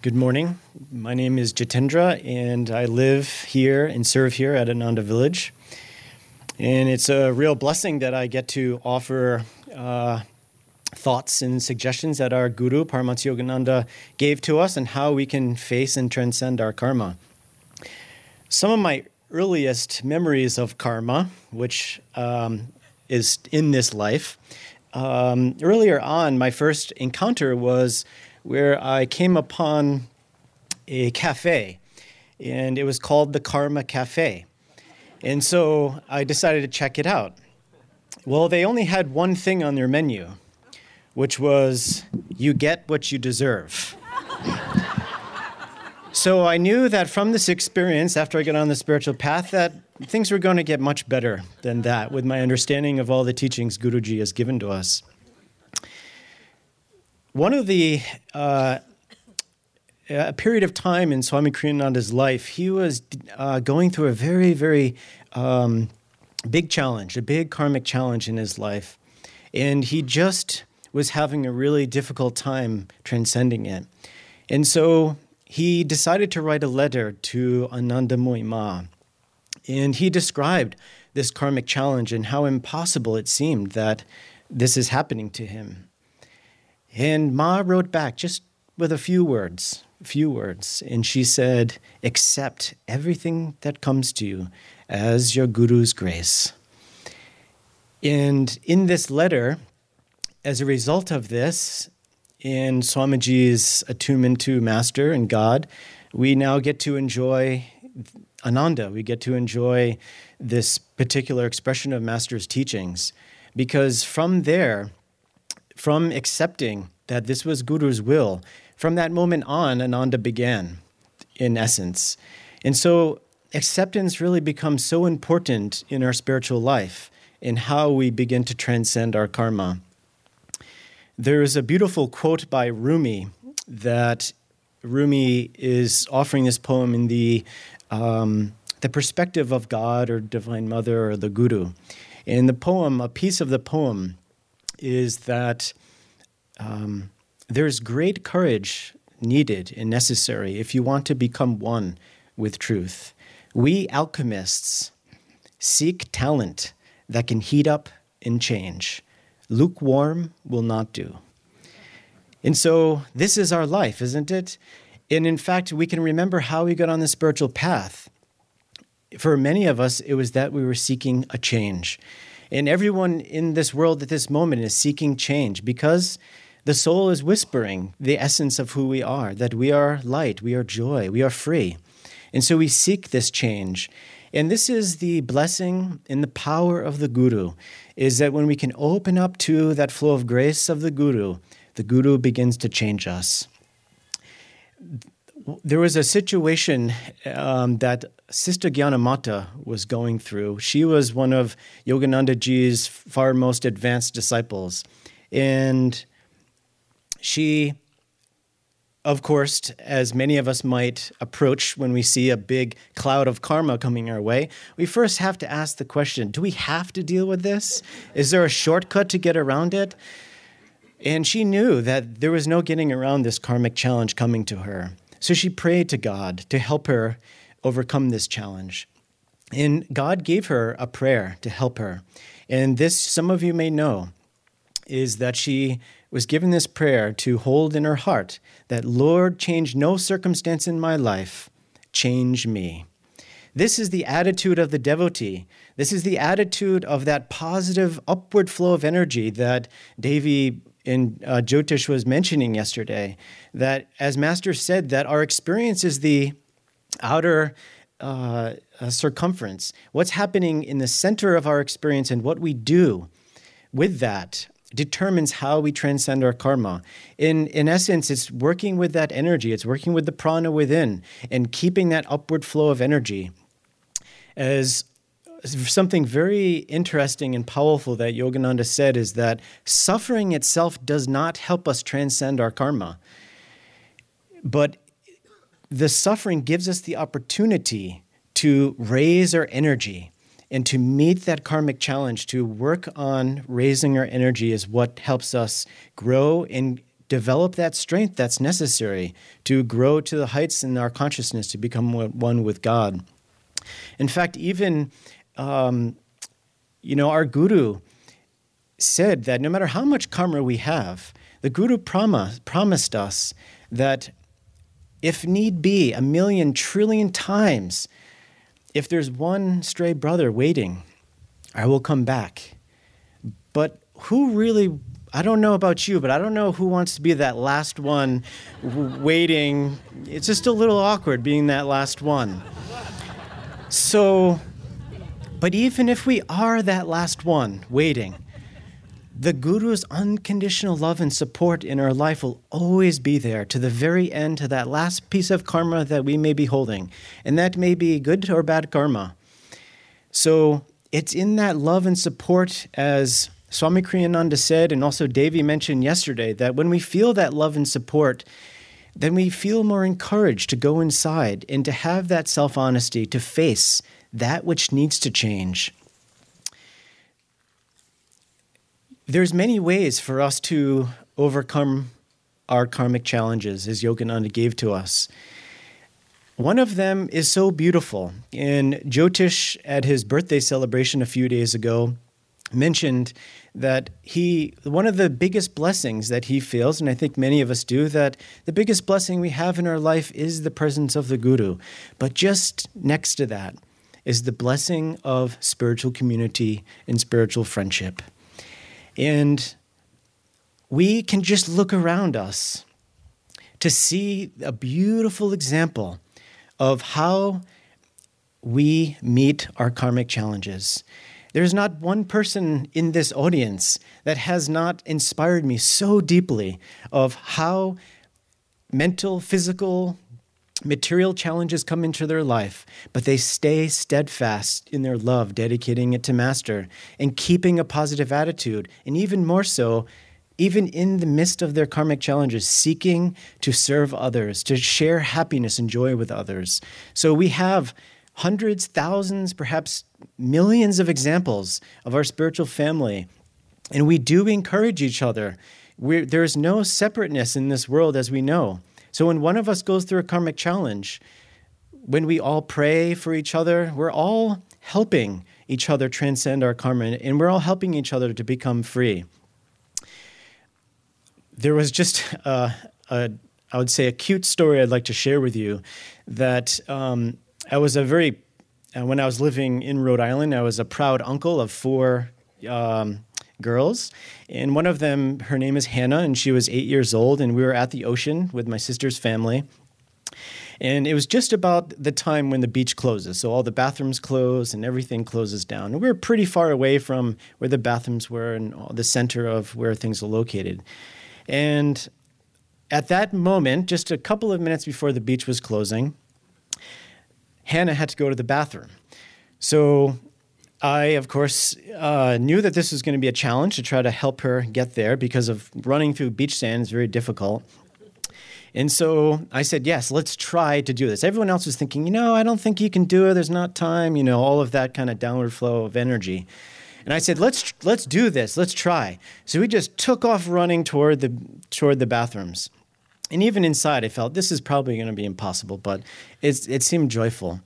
Good morning. My name is Jitendra, and I live here and serve here at Ananda Village. And it's a real blessing that I get to offer uh, thoughts and suggestions that our Guru, Paramahansa Yogananda, gave to us and how we can face and transcend our karma. Some of my earliest memories of karma, which um, is in this life, um, earlier on, my first encounter was where I came upon a cafe, and it was called the Karma Cafe. And so I decided to check it out. Well, they only had one thing on their menu, which was you get what you deserve. so I knew that from this experience, after I got on the spiritual path, that things were going to get much better than that with my understanding of all the teachings Guruji has given to us. One of the uh, a period of time in Swami Kriyananda's life, he was uh, going through a very, very um, big challenge, a big karmic challenge in his life. And he just was having a really difficult time transcending it. And so he decided to write a letter to Anandamoyi Ma. And he described this karmic challenge and how impossible it seemed that this is happening to him. And Ma wrote back just with a few words, a few words, and she said, Accept everything that comes to you as your Guru's grace. And in this letter, as a result of this, in Swamiji's attunement to Master and God, we now get to enjoy Ananda. We get to enjoy this particular expression of Master's teachings. Because from there, from accepting that this was Guru's will, from that moment on, Ananda began, in essence. And so acceptance really becomes so important in our spiritual life, in how we begin to transcend our karma. There is a beautiful quote by Rumi that Rumi is offering this poem in the um, the perspective of God or Divine Mother or the Guru. In the poem, a piece of the poem is that um, there's great courage needed and necessary if you want to become one with truth. We alchemists seek talent that can heat up and change. Lukewarm will not do. And so, this is our life, isn't it? And in fact, we can remember how we got on the spiritual path. For many of us, it was that we were seeking a change. And everyone in this world at this moment is seeking change because the soul is whispering the essence of who we are that we are light, we are joy, we are free. And so we seek this change. And this is the blessing and the power of the Guru is that when we can open up to that flow of grace of the Guru, the Guru begins to change us. There was a situation um, that Sister Gyanamata was going through. She was one of Yogananda Ji's far most advanced disciples. And she, of course, as many of us might approach when we see a big cloud of karma coming our way, we first have to ask the question do we have to deal with this? Is there a shortcut to get around it? And she knew that there was no getting around this karmic challenge coming to her. So she prayed to God to help her overcome this challenge. And God gave her a prayer to help her. And this, some of you may know, is that she was given this prayer to hold in her heart that, Lord, change no circumstance in my life, change me. This is the attitude of the devotee. This is the attitude of that positive upward flow of energy that Devi in uh, Jyotish was mentioning yesterday. That, as Master said, that our experience is the outer uh, uh, circumference. What's happening in the center of our experience and what we do with that determines how we transcend our karma. In, in essence, it's working with that energy, it's working with the prana within and keeping that upward flow of energy. As something very interesting and powerful that Yogananda said is that suffering itself does not help us transcend our karma. But the suffering gives us the opportunity to raise our energy and to meet that karmic challenge, to work on raising our energy is what helps us grow and develop that strength that's necessary to grow to the heights in our consciousness to become one with God. In fact, even um, you know, our guru said that no matter how much karma we have, the guru promise, promised us that if need be, a million trillion times, if there's one stray brother waiting, I will come back. But who really, I don't know about you, but I don't know who wants to be that last one waiting. It's just a little awkward being that last one. So, but even if we are that last one waiting, the Guru's unconditional love and support in our life will always be there to the very end, to that last piece of karma that we may be holding. And that may be good or bad karma. So it's in that love and support, as Swami Kriyananda said, and also Devi mentioned yesterday, that when we feel that love and support, then we feel more encouraged to go inside and to have that self honesty to face that which needs to change. There's many ways for us to overcome our karmic challenges, as Yogananda gave to us. One of them is so beautiful. And Jyotish, at his birthday celebration a few days ago, mentioned that he one of the biggest blessings that he feels and i think many of us do that the biggest blessing we have in our life is the presence of the guru but just next to that is the blessing of spiritual community and spiritual friendship and we can just look around us to see a beautiful example of how we meet our karmic challenges. There's not one person in this audience that has not inspired me so deeply of how mental, physical, material challenges come into their life, but they stay steadfast in their love, dedicating it to Master and keeping a positive attitude. And even more so, even in the midst of their karmic challenges, seeking to serve others, to share happiness and joy with others. So we have hundreds, thousands, perhaps millions of examples of our spiritual family. And we do encourage each other. We're, there's no separateness in this world, as we know. So when one of us goes through a karmic challenge, when we all pray for each other, we're all helping each other transcend our karma and we're all helping each other to become free. There was just a, a I would say, a cute story I'd like to share with you that um, I was a very, uh, when I was living in Rhode Island, I was a proud uncle of four um, girls. And one of them, her name is Hannah, and she was eight years old. And we were at the ocean with my sister's family. And it was just about the time when the beach closes. So all the bathrooms close and everything closes down. And we were pretty far away from where the bathrooms were and the center of where things are located. And at that moment, just a couple of minutes before the beach was closing, Hannah had to go to the bathroom. So I, of course, uh, knew that this was going to be a challenge to try to help her get there because of running through beach sand is very difficult. And so I said, yes, let's try to do this. Everyone else was thinking, you know, I don't think you can do it. There's not time, you know, all of that kind of downward flow of energy. And I said, let's let's do this. Let's try. So we just took off running toward the toward the bathrooms. And even inside, I felt this is probably going to be impossible, but it, it seemed joyful.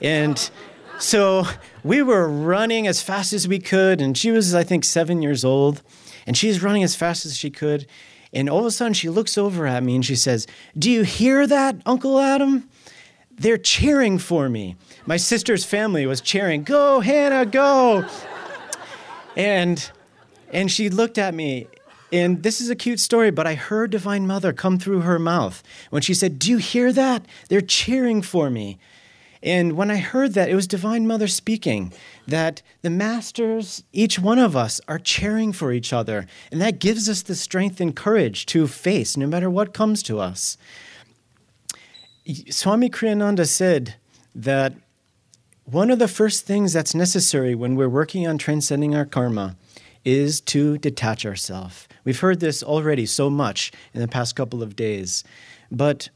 And so we were running as fast as we could, and she was, I think, seven years old, and she's running as fast as she could. And all of a sudden, she looks over at me and she says, Do you hear that, Uncle Adam? They're cheering for me. My sister's family was cheering, Go, Hannah, go. and, and she looked at me and this is a cute story, but I heard Divine Mother come through her mouth when she said, Do you hear that? They're cheering for me. And when I heard that, it was Divine Mother speaking that the masters, each one of us, are cheering for each other. And that gives us the strength and courage to face no matter what comes to us. Swami Kriyananda said that one of the first things that's necessary when we're working on transcending our karma is to detach ourselves. We've heard this already so much in the past couple of days. But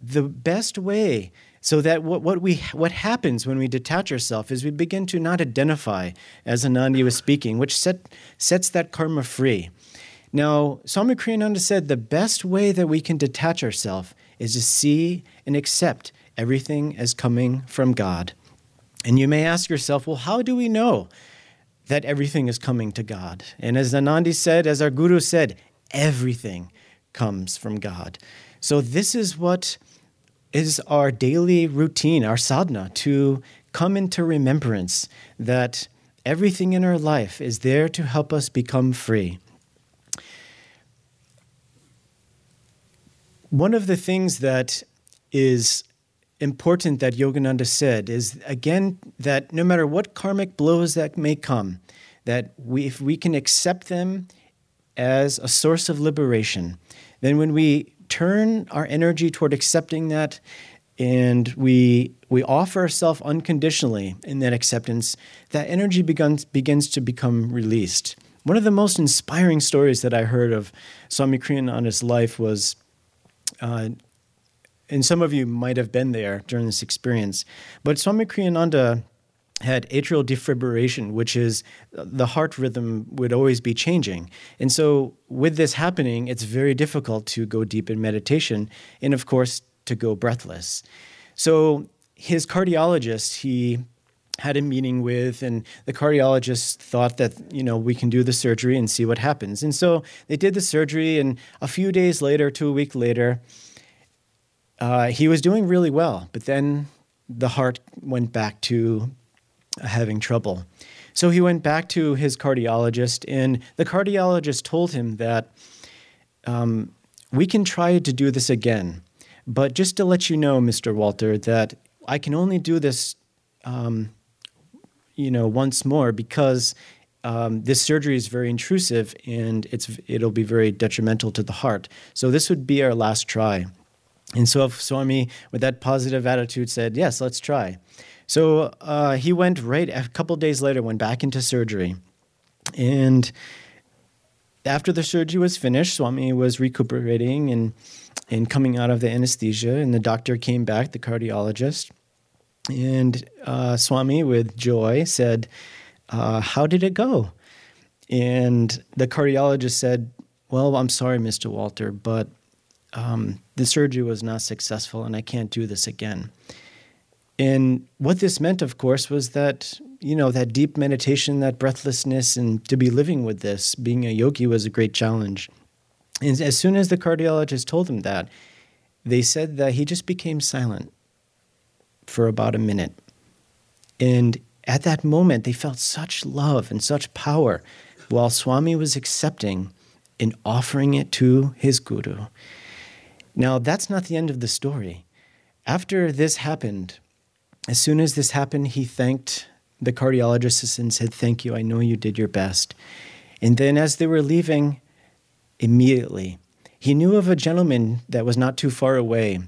the best way so that what, what, we, what happens when we detach ourselves is we begin to not identify, as Anandi was speaking, which set, sets that karma free. Now, Swami Kriyananda said the best way that we can detach ourselves is to see and accept everything as coming from God. And you may ask yourself, well, how do we know that everything is coming to God? And as Anandi said, as our Guru said, everything comes from God. So this is what is our daily routine, our sadhana, to come into remembrance that everything in our life is there to help us become free. One of the things that is important that Yogananda said is again that no matter what karmic blows that may come, that we, if we can accept them as a source of liberation, then when we turn our energy toward accepting that and we we offer ourselves unconditionally in that acceptance, that energy begins begins to become released. One of the most inspiring stories that I heard of Swami Kriyananda's life was uh, and some of you might have been there during this experience. But Swami Kriyananda had atrial defibrillation, which is the heart rhythm would always be changing. And so, with this happening, it's very difficult to go deep in meditation and, of course, to go breathless. So, his cardiologist, he had a meeting with and the cardiologist thought that you know we can do the surgery and see what happens and so they did the surgery and a few days later two a week later uh, he was doing really well, but then the heart went back to having trouble. So he went back to his cardiologist, and the cardiologist told him that um, we can try to do this again. But just to let you know, Mr. Walter, that I can only do this, um, you know, once more because um, this surgery is very intrusive and it's it'll be very detrimental to the heart. So this would be our last try. And so Swami, with that positive attitude, said, Yes, let's try. So uh, he went right a couple days later, went back into surgery. And after the surgery was finished, Swami was recuperating and, and coming out of the anesthesia. And the doctor came back, the cardiologist. And uh, Swami, with joy, said, uh, How did it go? And the cardiologist said, Well, I'm sorry, Mr. Walter, but um, the surgery was not successful and I can't do this again. And what this meant, of course, was that, you know, that deep meditation, that breathlessness, and to be living with this, being a yogi was a great challenge. And as soon as the cardiologist told him that, they said that he just became silent for about a minute. And at that moment, they felt such love and such power while Swami was accepting and offering it to his guru. Now, that's not the end of the story. After this happened, as soon as this happened, he thanked the cardiologist and said, Thank you, I know you did your best. And then, as they were leaving, immediately, he knew of a gentleman that was not too far away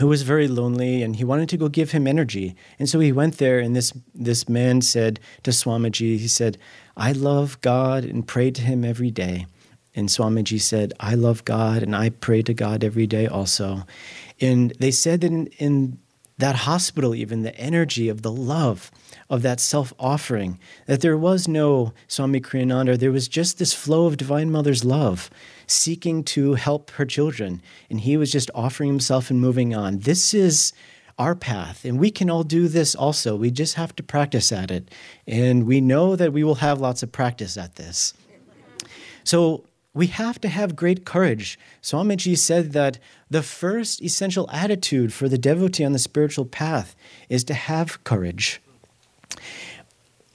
who was very lonely and he wanted to go give him energy. And so he went there, and this, this man said to Swamiji, He said, I love God and pray to him every day. And Swamiji said, I love God and I pray to God every day also. And they said in, in that hospital, even the energy of the love of that self offering, that there was no Swami Kriyananda, there was just this flow of Divine Mother's love seeking to help her children. And he was just offering himself and moving on. This is our path, and we can all do this also. We just have to practice at it. And we know that we will have lots of practice at this. So, we have to have great courage. Swamiji said that the first essential attitude for the devotee on the spiritual path is to have courage.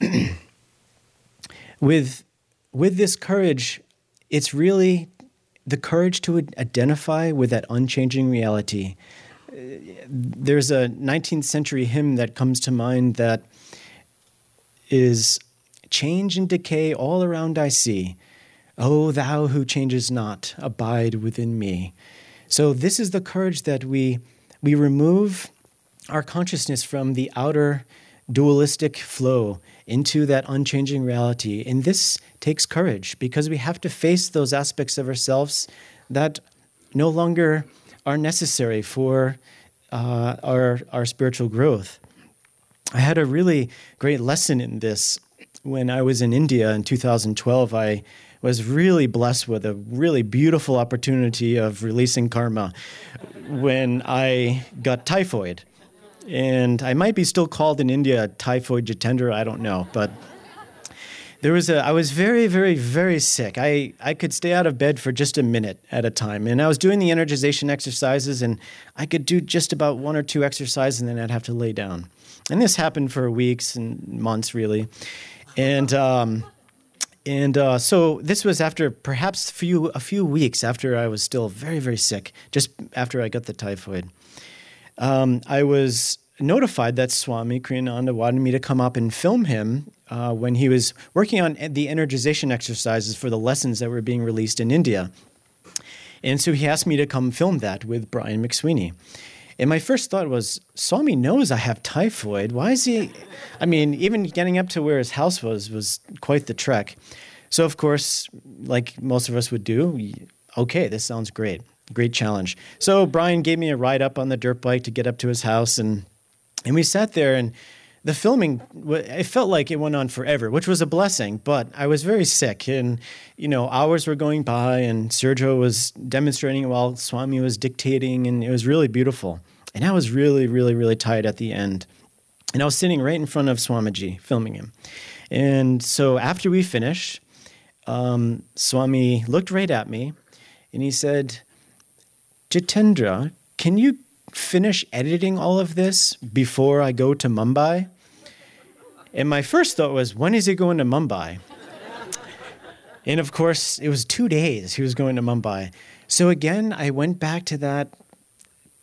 with, with this courage, it's really the courage to identify with that unchanging reality. There's a 19th century hymn that comes to mind that is change and decay all around I see O thou who changes not, abide within me. So this is the courage that we we remove our consciousness from the outer dualistic flow into that unchanging reality. And this takes courage because we have to face those aspects of ourselves that no longer are necessary for uh, our, our spiritual growth. I had a really great lesson in this when I was in India in 2012. I was really blessed with a really beautiful opportunity of releasing karma when I got typhoid. And I might be still called in India typhoid Jitendra, I don't know, but there was a I was very very very sick. I I could stay out of bed for just a minute at a time and I was doing the energization exercises and I could do just about one or two exercises and then I'd have to lay down. And this happened for weeks and months really. And um, and uh, so this was after perhaps few a few weeks after I was still very very sick, just after I got the typhoid. Um, I was notified that Swami Kriyananda wanted me to come up and film him uh, when he was working on the energization exercises for the lessons that were being released in India. And so he asked me to come film that with Brian McSweeney. And my first thought was, Swami knows I have typhoid. Why is he? I mean, even getting up to where his house was was quite the trek. So, of course, like most of us would do, okay, this sounds great. Great challenge. So, Brian gave me a ride up on the dirt bike to get up to his house. And, and we sat there, and the filming, it felt like it went on forever, which was a blessing. But I was very sick. And, you know, hours were going by, and Sergio was demonstrating while Swami was dictating. And it was really beautiful. And I was really, really, really tired at the end. And I was sitting right in front of Swamiji, filming him. And so after we finished, um, Swami looked right at me and he said, Jitendra, can you finish editing all of this before I go to Mumbai? And my first thought was, when is he going to Mumbai? and of course, it was two days he was going to Mumbai. So again, I went back to that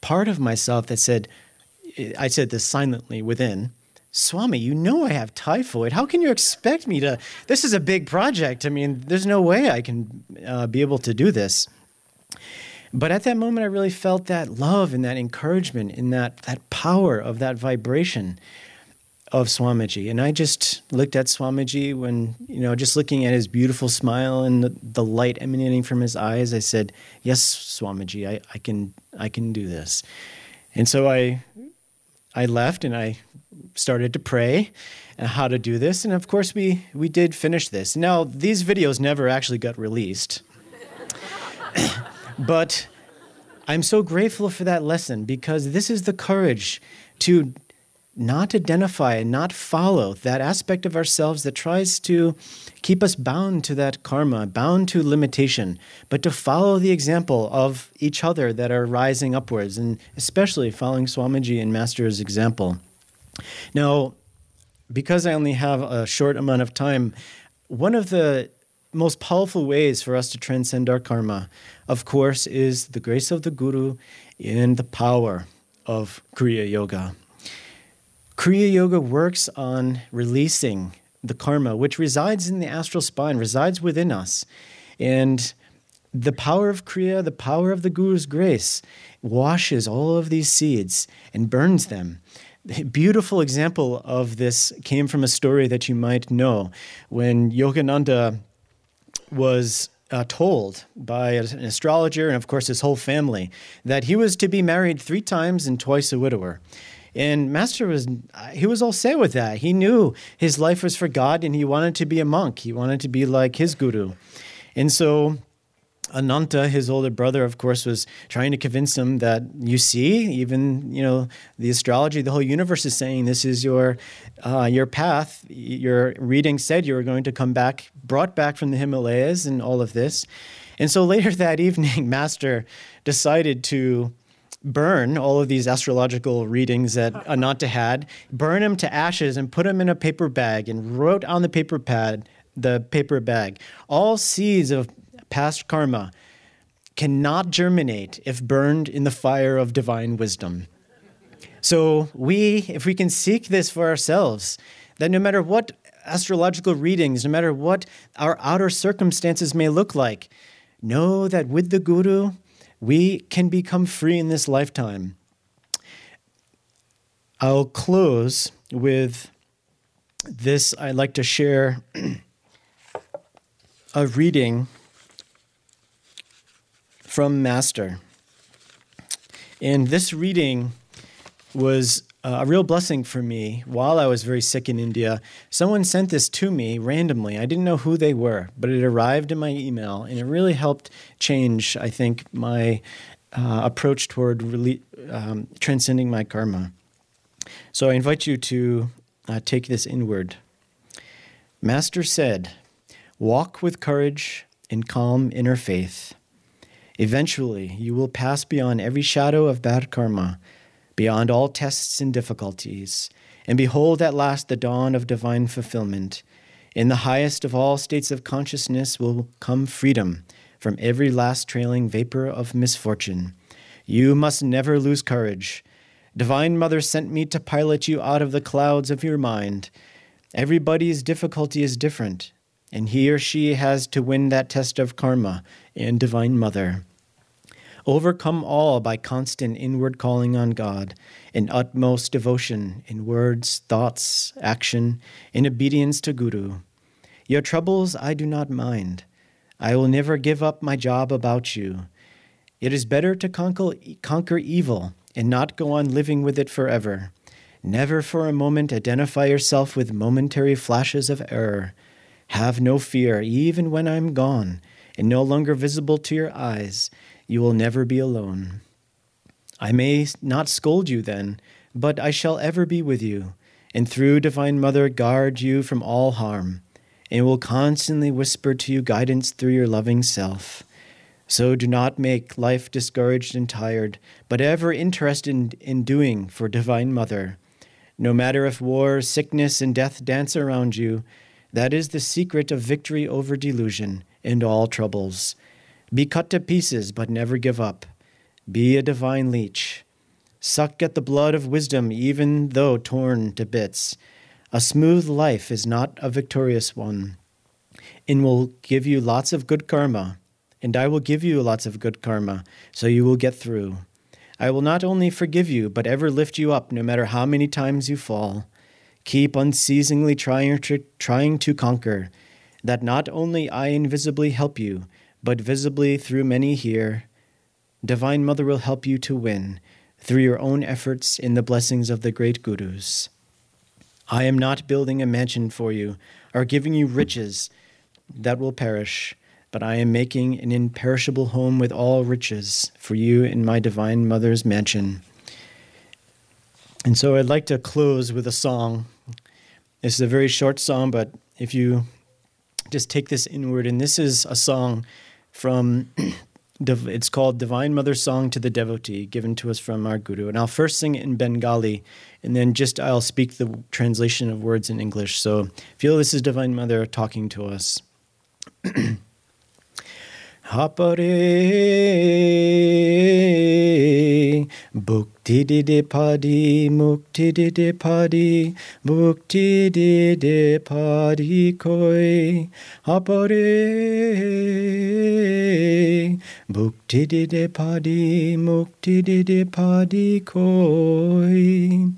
part of myself that said, I said this silently within, Swami, you know I have typhoid. How can you expect me to? This is a big project. I mean, there's no way I can uh, be able to do this. But at that moment, I really felt that love and that encouragement and that, that power of that vibration of Swamiji. And I just looked at Swamiji when, you know, just looking at his beautiful smile and the, the light emanating from his eyes, I said, Yes, Swamiji, I, I can I can do this. And so I I left and I started to pray uh, how to do this. And of course we we did finish this. Now these videos never actually got released. But I'm so grateful for that lesson because this is the courage to not identify and not follow that aspect of ourselves that tries to keep us bound to that karma, bound to limitation, but to follow the example of each other that are rising upwards, and especially following Swamiji and Master's example. Now, because I only have a short amount of time, one of the most powerful ways for us to transcend our karma, of course, is the grace of the Guru and the power of Kriya Yoga. Kriya Yoga works on releasing the karma, which resides in the astral spine, resides within us. And the power of Kriya, the power of the Guru's grace, washes all of these seeds and burns them. A beautiful example of this came from a story that you might know when Yogananda was uh, told by an astrologer and, of course, his whole family that he was to be married three times and twice a widower. And Master was he was all set with that. He knew his life was for God and he wanted to be a monk. He wanted to be like his guru. And so Ananta, his older brother, of course, was trying to convince him that you see, even you know, the astrology, the whole universe is saying this is your uh, your path. Your reading said you were going to come back, brought back from the Himalayas, and all of this. And so later that evening, Master decided to burn all of these astrological readings that Ananta had, burn them to ashes and put them in a paper bag and wrote on the paper pad, the paper bag, all seeds of past karma cannot germinate if burned in the fire of divine wisdom. So we, if we can seek this for ourselves, that no matter what astrological readings, no matter what our outer circumstances may look like, know that with the Guru, we can become free in this lifetime. I'll close with this. I'd like to share a reading from Master. And this reading was uh, a real blessing for me while I was very sick in India. Someone sent this to me randomly. I didn't know who they were, but it arrived in my email, and it really helped change, I think, my uh, approach toward really, um, transcending my karma. So I invite you to uh, take this inward. Master said, Walk with courage and calm inner faith. Eventually, you will pass beyond every shadow of bad karma beyond all tests and difficulties, and behold at last the dawn of divine fulfillment. In the highest of all states of consciousness will come freedom from every last trailing vapor of misfortune. You must never lose courage. Divine Mother sent me to pilot you out of the clouds of your mind. Everybody's difficulty is different, and he or she has to win that test of karma and Divine Mother. Overcome all by constant inward calling on God, in utmost devotion, in words, thoughts, action, in obedience to Guru. Your troubles I do not mind. I will never give up my job about you. It is better to conquer, conquer evil and not go on living with it forever. Never for a moment identify yourself with momentary flashes of error. Have no fear, even when I am gone and no longer visible to your eyes. You will never be alone. I may not scold you then, but I shall ever be with you, and through Divine Mother guard you from all harm, and will constantly whisper to you guidance through your loving self. So do not make life discouraged and tired, but ever interested in, doing for Divine Mother. No matter if war, sickness, and death dance around you, that is the secret of victory over delusion and all troubles. Be cut to pieces, but never give up. Be a divine leech. Suck at the blood of wisdom, even though torn to bits. A smooth life is not a victorious one, and will give you lots of good karma. And I will give you lots of good karma, so you will get through. I will not only forgive you, but ever lift you up, no matter how many times you fall. Keep unceasingly trying to, trying to conquer, that not only I invisibly help you, but visibly through many here, Divine Mother will help you to win through your own efforts in the blessings of the great gurus. I am not building a mansion for you or giving you riches that will perish, but I am making an imperishable home with all riches for you in my Divine Mother's mansion. And so I'd like to close with a song. This is a very short song, but if you just take this inward, and this is a song from it's called Divine Mother Song to the Devotee, given to us from our Guru. And I'll first sing it in Bengali, and then just I'll speak the translation of words in English. So feel this is Divine Mother talking to us. Hapare Bhukti de padi mukti de padi mukti de padi koi Hapare Bhukti de padi mukti de padi koi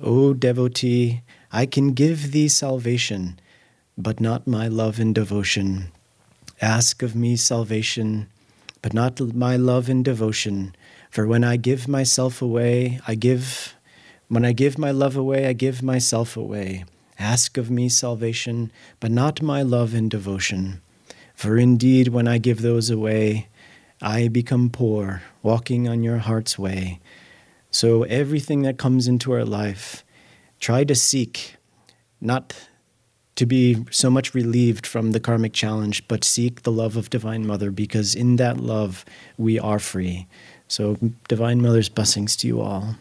O devotee, I can give thee salvation, but not my love and devotion. Ask of me salvation, but not my love and devotion. For when I give myself away, I give, when I give my love away, I give myself away. Ask of me salvation, but not my love and devotion. For indeed, when I give those away, I become poor, walking on your heart's way. So everything that comes into our life, try to seek not to be so much relieved from the karmic challenge, but seek the love of Divine Mother because in that love we are free. So, Divine Mother's blessings to you all.